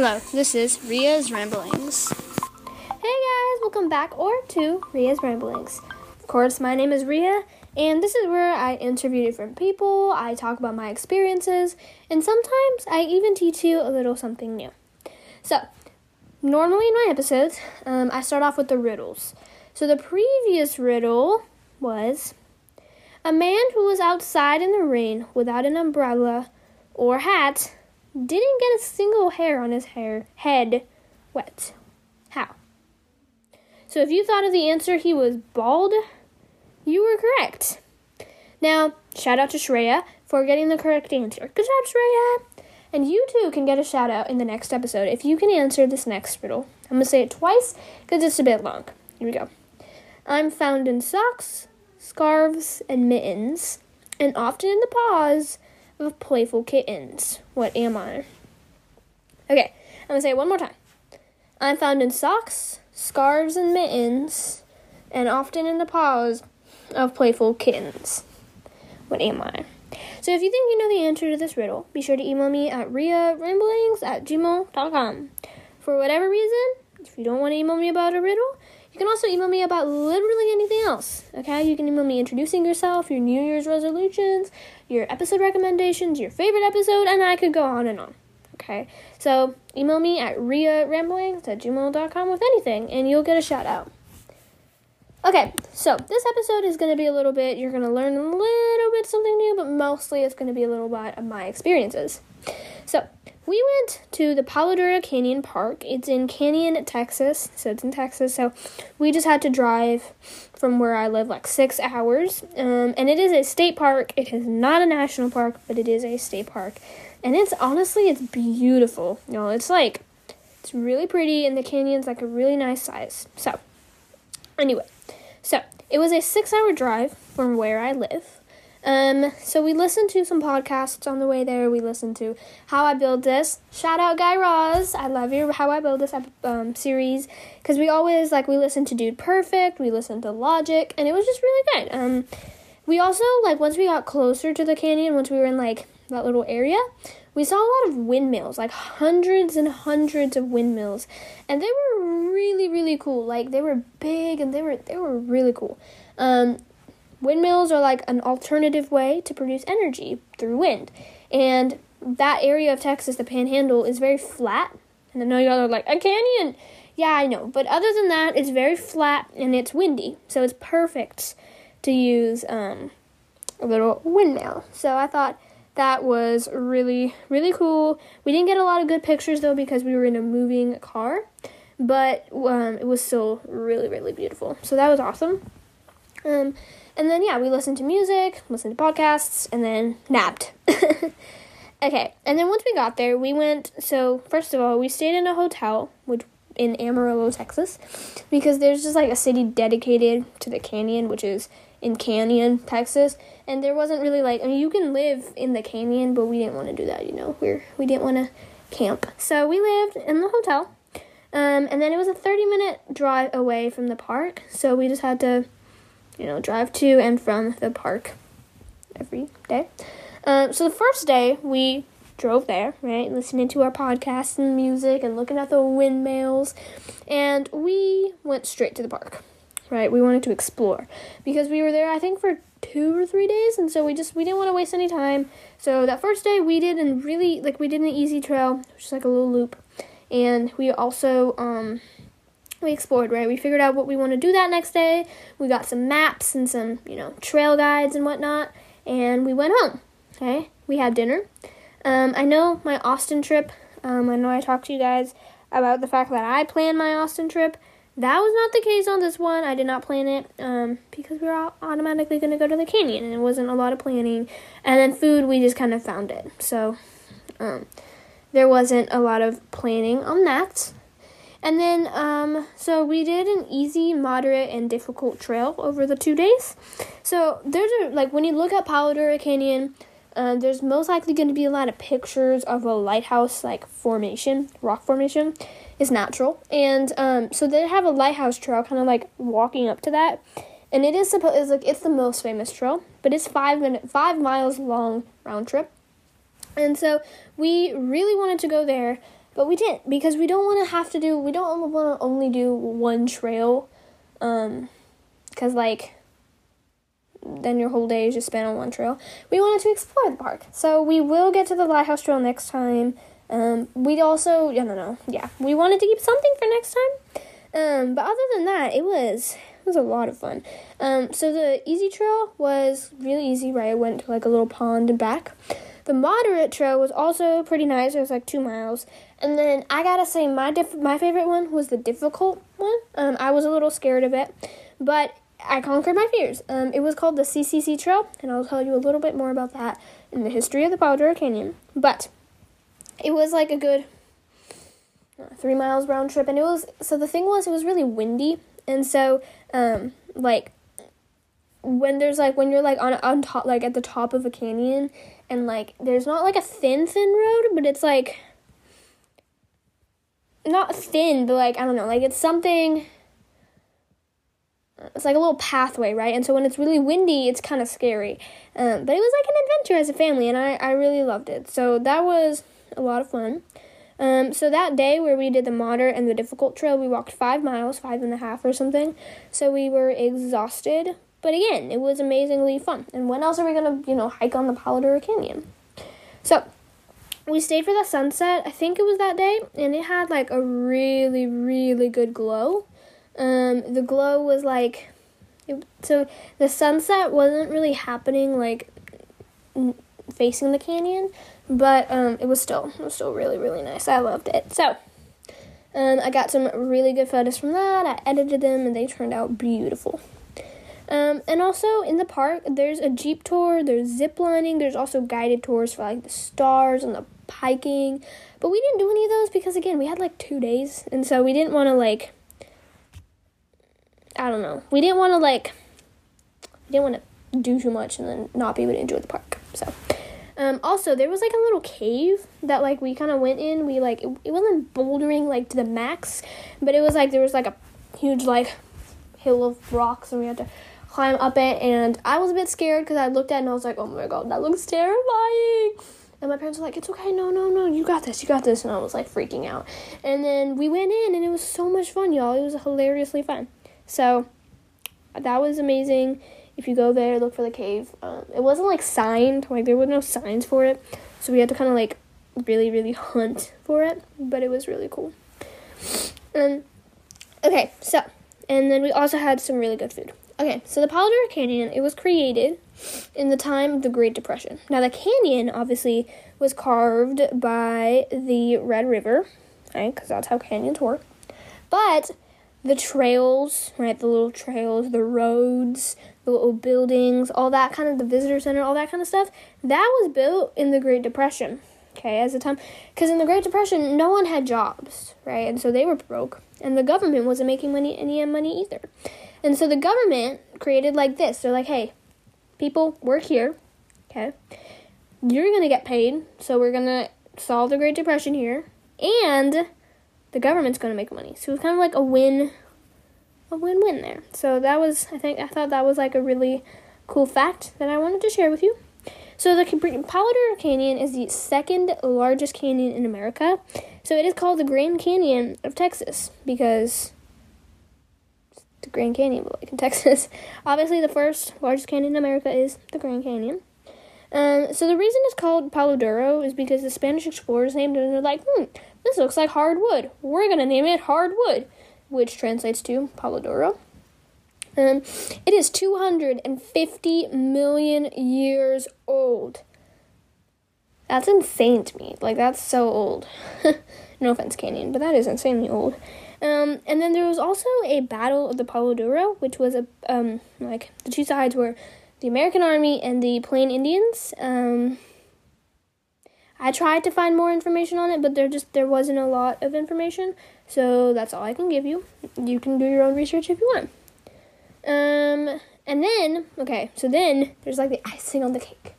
Hello, this is Ria's Ramblings. Hey guys, welcome back or to Ria's Ramblings. Of course, my name is Ria, and this is where I interview different people, I talk about my experiences, and sometimes I even teach you a little something new. So, normally in my episodes, um, I start off with the riddles. So, the previous riddle was a man who was outside in the rain without an umbrella or hat didn't get a single hair on his hair head wet. How? So if you thought of the answer he was bald, you were correct. Now, shout out to Shreya for getting the correct answer. Good job, Shreya! And you too can get a shout out in the next episode if you can answer this next riddle. I'm to say it twice because it's a bit long. Here we go. I'm found in socks, scarves, and mittens, and often in the paws of playful kittens. What am I? Okay, I'm gonna say it one more time. I'm found in socks, scarves, and mittens, and often in the paws of playful kittens. What am I? So if you think you know the answer to this riddle, be sure to email me at riaramblings at gmail.com. For whatever reason, if you don't want to email me about a riddle, you can also email me about literally anything else. Okay? You can email me introducing yourself, your New Year's resolutions, your episode recommendations, your favorite episode, and I could go on and on. Okay? So email me at riaramblings at gmail.com with anything, and you'll get a shout out. Okay, so this episode is going to be a little bit, you're going to learn a little bit something new, but mostly it's going to be a little bit of my experiences. So, we went to the Palo Duro Canyon Park. It's in Canyon, Texas. So it's in Texas. So we just had to drive from where I live like six hours. Um, and it is a state park. It is not a national park, but it is a state park. And it's honestly, it's beautiful. You know, it's like, it's really pretty, and the canyon's like a really nice size. So, anyway, so it was a six hour drive from where I live. Um, so we listened to some podcasts on the way there. We listened to How I Built This. Shout out Guy Raz. I love your How I Built This um, series because we always like we listened to Dude Perfect. We listened to Logic, and it was just really good. Um, we also like once we got closer to the canyon, once we were in like that little area, we saw a lot of windmills, like hundreds and hundreds of windmills, and they were really really cool. Like they were big and they were they were really cool. Um, Windmills are like an alternative way to produce energy through wind. And that area of Texas, the panhandle, is very flat. And I know y'all are like, a canyon! Yeah, I know. But other than that, it's very flat and it's windy. So it's perfect to use um, a little windmill. So I thought that was really, really cool. We didn't get a lot of good pictures though because we were in a moving car. But um, it was still really, really beautiful. So that was awesome. Um, and then, yeah, we listened to music, listened to podcasts, and then napped. okay, and then once we got there, we went. So, first of all, we stayed in a hotel, which in Amarillo, Texas, because there's just like a city dedicated to the canyon, which is in Canyon, Texas. And there wasn't really like, I mean, you can live in the canyon, but we didn't want to do that, you know. We're we didn't want to camp, so we lived in the hotel. Um, and then it was a 30 minute drive away from the park, so we just had to you know, drive to and from the park every day. Um, so the first day we drove there, right, listening to our podcasts and music and looking at the windmills, and we went straight to the park, right? We wanted to explore because we were there, I think, for two or three days, and so we just we didn't want to waste any time. So that first day we did and really like we did an easy trail, just like a little loop, and we also um we explored, right? We figured out what we want to do that next day. We got some maps and some, you know, trail guides and whatnot, and we went home. Okay, we had dinner. Um, I know my Austin trip. Um, I know I talked to you guys about the fact that I planned my Austin trip. That was not the case on this one. I did not plan it um, because we were automatically going to go to the canyon, and it wasn't a lot of planning. And then food, we just kind of found it. So um, there wasn't a lot of planning on that. And then, um, so we did an easy, moderate, and difficult trail over the two days. So there's a, like, when you look at Palo Duro Canyon, uh, there's most likely going to be a lot of pictures of a lighthouse like formation, rock formation is natural. And um, so they have a lighthouse trail kind of like walking up to that. And it is supposed it's like it's the most famous trail, but it's five minute five miles long round trip. And so we really wanted to go there but we didn't because we don't want to have to do we don't want to only do one trail um because like then your whole day is just spent on one trail. We wanted to explore the park so we will get to the lighthouse trail next time. Um we also i don't know yeah we wanted to keep something for next time. Um but other than that it was it was a lot of fun. Um so the easy trail was really easy right? I went to like a little pond and back the moderate trail was also pretty nice. It was like two miles. And then I gotta say, my diff- my favorite one was the difficult one. Um, I was a little scared of it, but I conquered my fears. Um, it was called the CCC Trail, and I'll tell you a little bit more about that in the history of the Palo Duro Canyon. But it was like a good uh, three miles round trip, and it was so the thing was it was really windy, and so um, like when there's like when you're like on on top like at the top of a canyon and like there's not like a thin thin road but it's like not thin but like i don't know like it's something it's like a little pathway right? And so when it's really windy it's kind of scary. Um, but it was like an adventure as a family and I, I really loved it. So that was a lot of fun. Um, so that day where we did the moderate and the difficult trail we walked five miles five and a half or something. So we were exhausted but again, it was amazingly fun. And when else are we gonna, you know, hike on the Palo Canyon? So we stayed for the sunset. I think it was that day, and it had like a really, really good glow. Um, the glow was like, it, so the sunset wasn't really happening like facing the canyon, but um, it was still, it was still really, really nice. I loved it. So. Um, I got some really good photos from that. I edited them and they turned out beautiful. Um, and also in the park, there's a jeep tour, there's zip lining, there's also guided tours for like the stars and the hiking. But we didn't do any of those because again, we had like two days, and so we didn't want to like. I don't know. We didn't want to like. We didn't want to do too much and then not be able to enjoy the park. So. Um, also, there was like a little cave that like we kind of went in. We like it, it wasn't bouldering like to the max, but it was like there was like a huge like hill of rocks and we had to climb up it, and I was a bit scared because I looked at it and I was like, oh my god, that looks terrifying. And my parents were like, it's okay, no, no, no, you got this, you got this. And I was like freaking out. And then we went in, and it was so much fun, y'all. It was hilariously fun. So that was amazing. If you go there, look for the cave. Um, it wasn't like signed, like there were no signs for it. So we had to kind of like really, really hunt for it. But it was really cool. Um, okay, so, and then we also had some really good food. Okay, so the Palo Duro Canyon, it was created in the time of the Great Depression. Now, the canyon obviously was carved by the Red River, right? Because that's how canyons work. But the trails, right? The little trails, the roads, the little buildings, all that kind of the visitor center, all that kind of stuff, that was built in the Great Depression. Okay, as a time, because in the Great Depression, no one had jobs, right? And so they were broke, and the government wasn't making money, any money either. And so the government created like this. They're like, hey, people work here, okay? You're gonna get paid, so we're gonna solve the Great Depression here, and the government's gonna make money. So it's kind of like a win, a win-win there. So that was, I think, I thought that was like a really cool fact that I wanted to share with you. So the Palo Canyon is the second largest canyon in America. So it is called the Grand Canyon of Texas because the Grand Canyon, but like in Texas. Obviously, the first largest canyon in America is the Grand Canyon. Um, so the reason it's called Palo Duro is because the Spanish explorers named it and they're like, hmm, this looks like hardwood. We're gonna name it hardwood, which translates to Palo Duro. Um, it is 250 million years old. That's insane to me. Like, that's so old. no offense, Canyon, but that is insanely old. Um, and then there was also a battle of the Palo Duro, which was a um, like the two sides were the American Army and the Plain Indians. Um, I tried to find more information on it, but there just there wasn't a lot of information, so that's all I can give you. You can do your own research if you want. Um, and then okay, so then there's like the icing on the cake.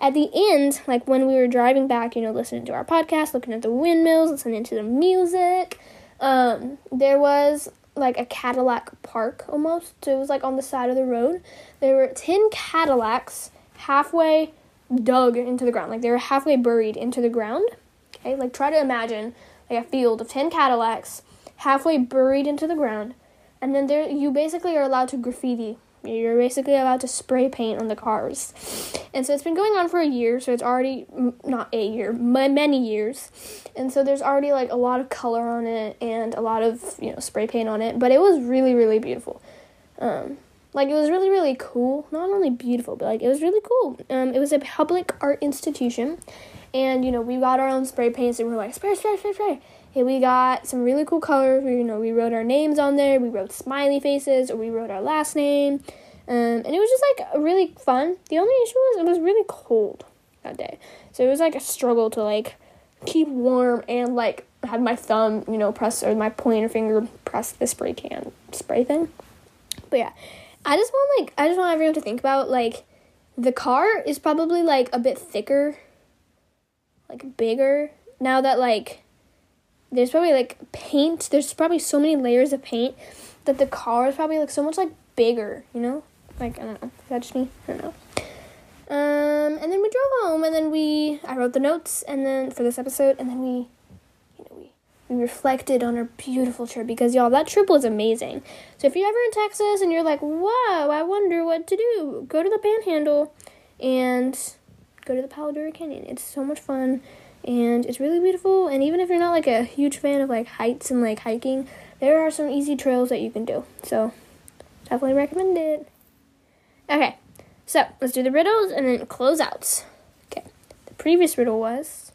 At the end, like when we were driving back, you know, listening to our podcast, looking at the windmills, listening to the music, um, there was like a Cadillac park almost. So it was like on the side of the road. There were 10 Cadillacs halfway dug into the ground. Like they were halfway buried into the ground. Okay, like try to imagine like a field of 10 Cadillacs, halfway buried into the ground. And then there, you basically are allowed to graffiti. You're basically allowed to spray paint on the cars. And so it's been going on for a year, so it's already not a year, many years. And so there's already like a lot of color on it and a lot of, you know, spray paint on it, but it was really really beautiful. Um like it was really really cool. Not only beautiful, but like it was really cool. Um it was a public art institution and you know, we got our own spray paints and we were like spray spray spray spray Hey, we got some really cool colors. We, you know, we wrote our names on there. We wrote smiley faces, or we wrote our last name, um, and it was just like really fun. The only issue was it was really cold that day, so it was like a struggle to like keep warm and like have my thumb, you know, press or my pointer finger press the spray can spray thing. But yeah, I just want like I just want everyone to think about like the car is probably like a bit thicker, like bigger now that like there's probably like paint. There's probably so many layers of paint that the car is probably like so much like bigger. You know, like I don't know. Is me? I don't know. Um, and then we drove home, and then we I wrote the notes, and then for this episode, and then we, you know, we we reflected on our beautiful trip because y'all that trip was amazing. So if you're ever in Texas and you're like, whoa, I wonder what to do, go to the Panhandle, and go to the Palo Duro Canyon. It's so much fun and it's really beautiful. And even if you're not like a huge fan of like heights and like hiking, there are some easy trails that you can do. So definitely recommend it. Okay, so let's do the riddles and then close out. Okay, the previous riddle was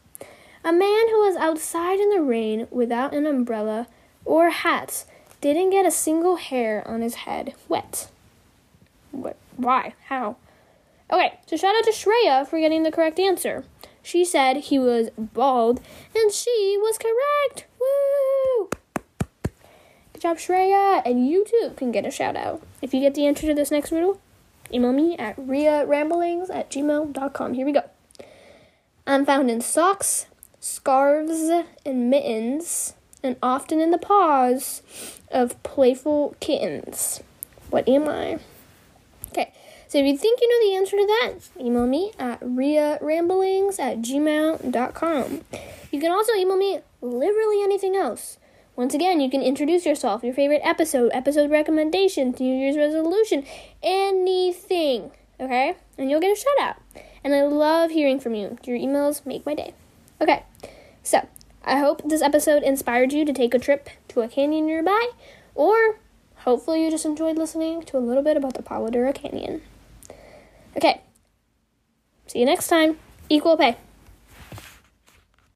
a man who was outside in the rain without an umbrella or hat didn't get a single hair on his head wet. What? Why? How? Okay, so shout out to Shreya for getting the correct answer. She said he was bald, and she was correct. Woo! Good job, Shreya. And you too can get a shout out. If you get the answer to this next riddle, email me at riaramblings at gmail.com. Here we go. I'm found in socks, scarves, and mittens, and often in the paws of playful kittens. What am I? Okay. So if you think you know the answer to that, email me at riaramblings at gmail.com. You can also email me literally anything else. Once again, you can introduce yourself, your favorite episode, episode recommendation, New Year's resolution, anything, okay? And you'll get a shout out. And I love hearing from you. Your emails make my day. Okay, so I hope this episode inspired you to take a trip to a canyon nearby, or hopefully you just enjoyed listening to a little bit about the Palo Canyon. Okay. See you next time. Equal pay.